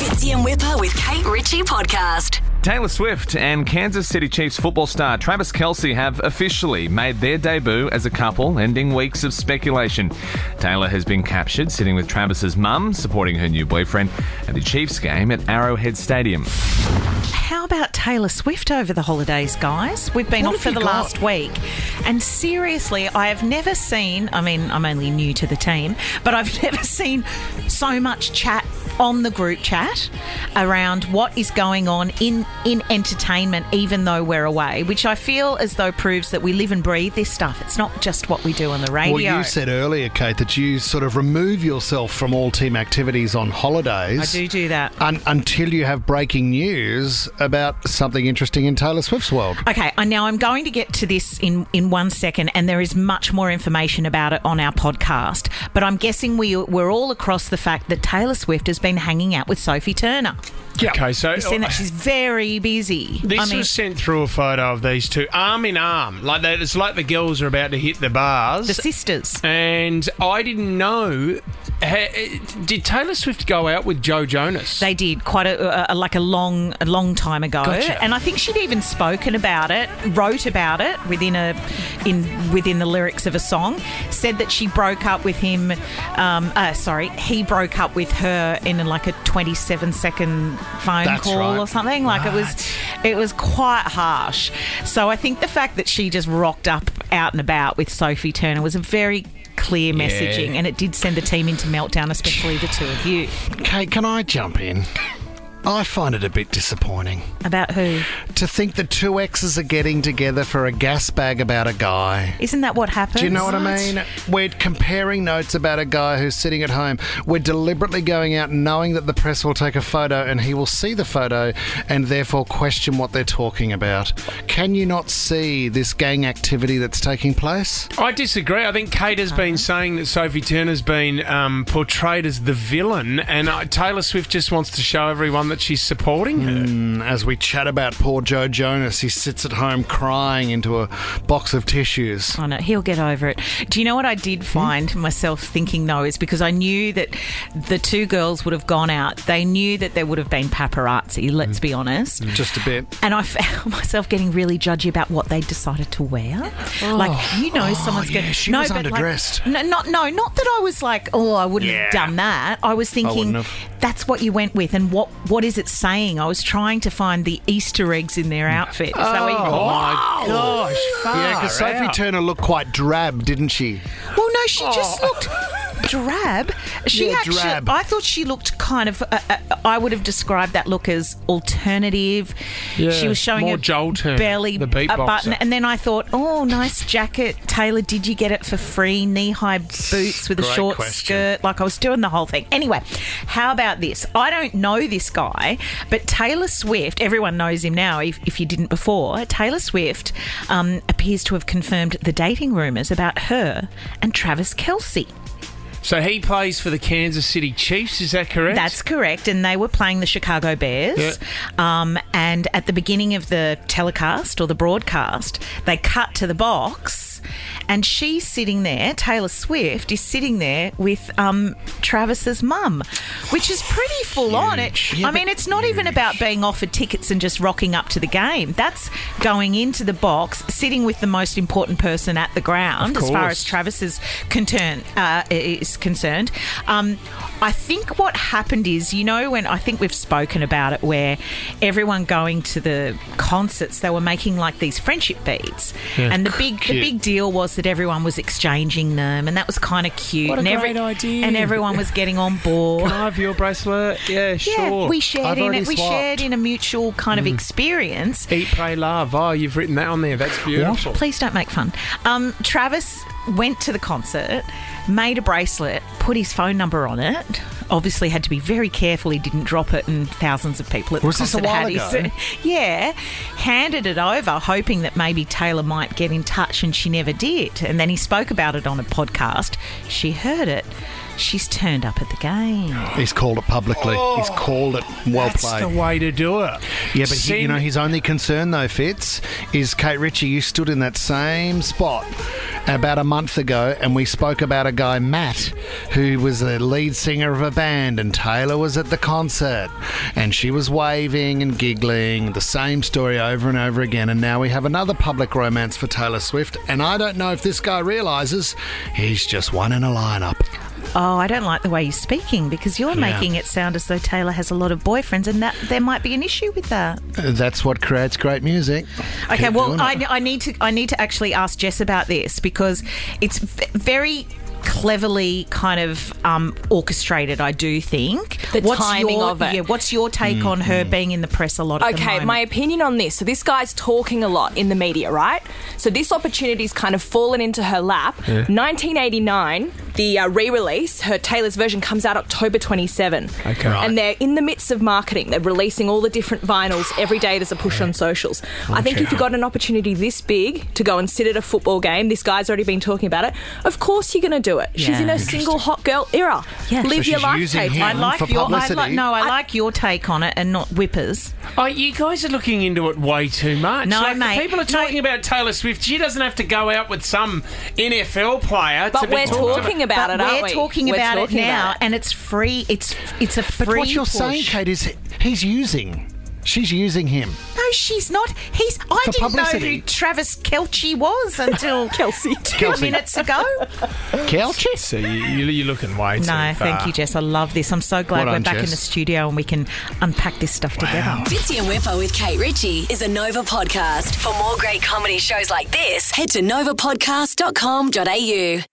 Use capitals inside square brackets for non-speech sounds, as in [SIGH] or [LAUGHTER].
Fitzy and Whipper with Kate Ritchie podcast. Taylor Swift and Kansas City Chiefs football star Travis Kelce have officially made their debut as a couple, ending weeks of speculation. Taylor has been captured sitting with Travis's mum, supporting her new boyfriend at the Chiefs game at Arrowhead Stadium. How about Taylor Swift over the holidays, guys? We've been What off for the got? last week. And seriously, I have never seen, I mean, I'm only new to the team, but I've [LAUGHS] never seen so much chat on the group chat around what is going on in, in entertainment, even though we're away, which I feel as though proves that we live and breathe this stuff. It's not just what we do on the radio. Well, you said earlier, Kate, that you sort of remove yourself from all team activities on holidays. I do do that. Un- until you have breaking news about something interesting in Taylor Swift's world. Okay, I now I'm going to get to this in in one second, and there is much more information about it on our podcast. But I'm guessing we we're all across the fact that Taylor Swift has been hanging out with Sophie Turner. Okay, so You've seen that she's very busy. this I mean, was sent through a photo of these two arm in arm, like that. It's like the girls are about to hit the bars. the sisters. and I didn't know. Ha- Did Taylor Swift go out with Joe Jonas? They did quite a, a like a long a long time ago, Gotcha. and I think she'd even spoken about it, wrote about it within a in within the lyrics of a song. Said that she broke up with him. Um, uh, sorry, he broke up with her in like a 27 second phone That's call right. or something. Like it was, it was quite harsh. So I think the fact that she just rocked up out and about with Sophie Turner was a very clear messaging, and it did send the team into meltdown, especially the two of you. Kate, can I jump in? I find it a bit disappointing About who? to think the two exes are getting together for a gas bag about a guy. Isn't that what happens? Do you know what I mean? We're comparing notes about a guy who's sitting at home. We're deliberately going out knowing that the press will take a photo and he will see the photo and therefore question what they're talking about. Can you not see this gang activity that's taking place? I disagree. I think Kate has been saying that Sophie Turner's been um, portrayed as the villain, and uh, Taylor Swift just wants to show everyone that she's supporting her. Mm, As we chat about poor Joe Jonas, he sits at home crying into a box of tissues. I know he'll get over it. Do you know what I did hmm? find myself thinking though is because I knew that the two girls would have gone out. They knew that there would have been paparazzi. Let's hmm. be honest. Mm. Just a bit. And I [LAUGHS] found myself getting really judgy about what they decided to wear. Oh. like you know, oh, someone's yeah, going. she no, but like- no, not no, not that I was like, oh, I wouldn't Yeah. have done that. I was thinking have. That's what you went with, and what what is it saying? I was trying to find the Easter eggs in their outfit. Is that what you Oh my gosh! Yeah, because Sophie out. Turner looked quite drab, didn't she? Well, no, she just oh. looked drab. She Yeah, actually, drab. I thought she looked kind of. Uh, uh, I would have described that look as alternative. Yeah, she was showing more her Joel belly the a button, and then I thought, oh, nice jacket, Taylor. Did you get it for free? Knee high boots with a short question. skirt. Like I was doing the whole thing. Anyway, how about this? I don't know this guy, but Taylor Swift. Everyone knows him now. If, if you didn't before, Taylor Swift um, appears to have confirmed the dating rumors about her and Travis Kelce. So he plays for the Kansas City Chiefs. Is that correct? That's correct. And they were playing the Chicago Bears. Um, and at the beginning of the telecast or the broadcast, they cut to the box. And she's sitting there, Taylor Swift is sitting there with um, Travis's mum, which is pretty full on. It, I mean, it's not even about being offered tickets and just rocking up to the game. That's going into the box, sitting with the most important person at the ground, as far as Travis is concerned. Uh, is concerned. Um, I think what happened is, you know, when I think we've spoken about it, where everyone going to the concerts, they were making like these friendship beads, and the big the big deal was that everyone was exchanging them, and that was kind of cute. What a and great idea. And everyone was getting on board. Can I have your bracelet? [LAUGHS] Yeah, Yeah, sure. we shared I've in it. We shared in a mutual kind of experience. Eat, pray, love. Oh, you've written that on there. That's beautiful. Please don't make fun. Um, Travis went to the concert, made a bracelet, put his phone number on it. Obviously, had to be very careful he didn't drop it, and thousands of people at Was the this a while had ago? his. [LAUGHS] Yeah, handed it over, hoping that maybe Taylor might get in touch, and she never did. And then he spoke about it on a podcast. She heard it. She's turned up at the game. He's called it publicly. He's oh. called it well That's played. the way to do it. Yeah, but he, you Send- know his only concern though, Fitz, is Kate Ritchie. You stood in that same spot about a month ago, and we spoke about a guy, Matt, who was the lead singer of a band, and Taylor was at the concert, and she was waving and giggling, the same story over and over again. And now we have another public romance for Taylor Swift, and I don't know if this guy realizes he's just one in a lineup. Oh, I don't like the way you're speaking because you're Yeah. making it sound as though Taylor has a lot of boyfriends, and that there might be an issue with that. Uh, That's what creates great music. Okay, Keep well, I. I need to I need to actually ask Jess about this because it's v- very cleverly kind of um, orchestrated. I do think The timing your, of it. Yeah, what's your take on her being in the press a lot? At the Okay, my opinion on this. So this guy's talking a lot in the media, right? So this opportunity's kind of fallen into her lap. 1989, the uh, re-release, her Taylor's version comes out October 27. Okay. Right. And they're in the midst of marketing. They're releasing all the different vinyls every day. There's a push on socials. I think if you've got an opportunity this big to go and sit at a football game, this guy's already been talking about it. Of course you're going to do it. She's Yeah. in her single hot girl era. Yeah. Live So your life, using Kate. I like for your I publicity. like, no, I, like your take on it and not Whippers. Oh, you guys are looking into it way too much. No, Like, mate. People are talking about Taylor Swift. She doesn't have to go out with some NFL player. But be we're talked talking about but it, aren't we're we? talking We're about talking it now, about it. and it's free. It's it's a free. But what you're push. saying, Kate, is he's using. She's using him. No, she's not. He's. I For didn't know who Travis Kelce was until [LAUGHS] Kelsey. two Kelsey. minutes ago. Kelce? So you, you- you're looking way too No, far. thank you, Jess. I love this. I'm so glad Well we're done, back in the studio and we can unpack this stuff together. Fitzy and Whipper with Kate Ritchie is a Nova podcast. For more great comedy shows like this, head to novapodcast.com.au.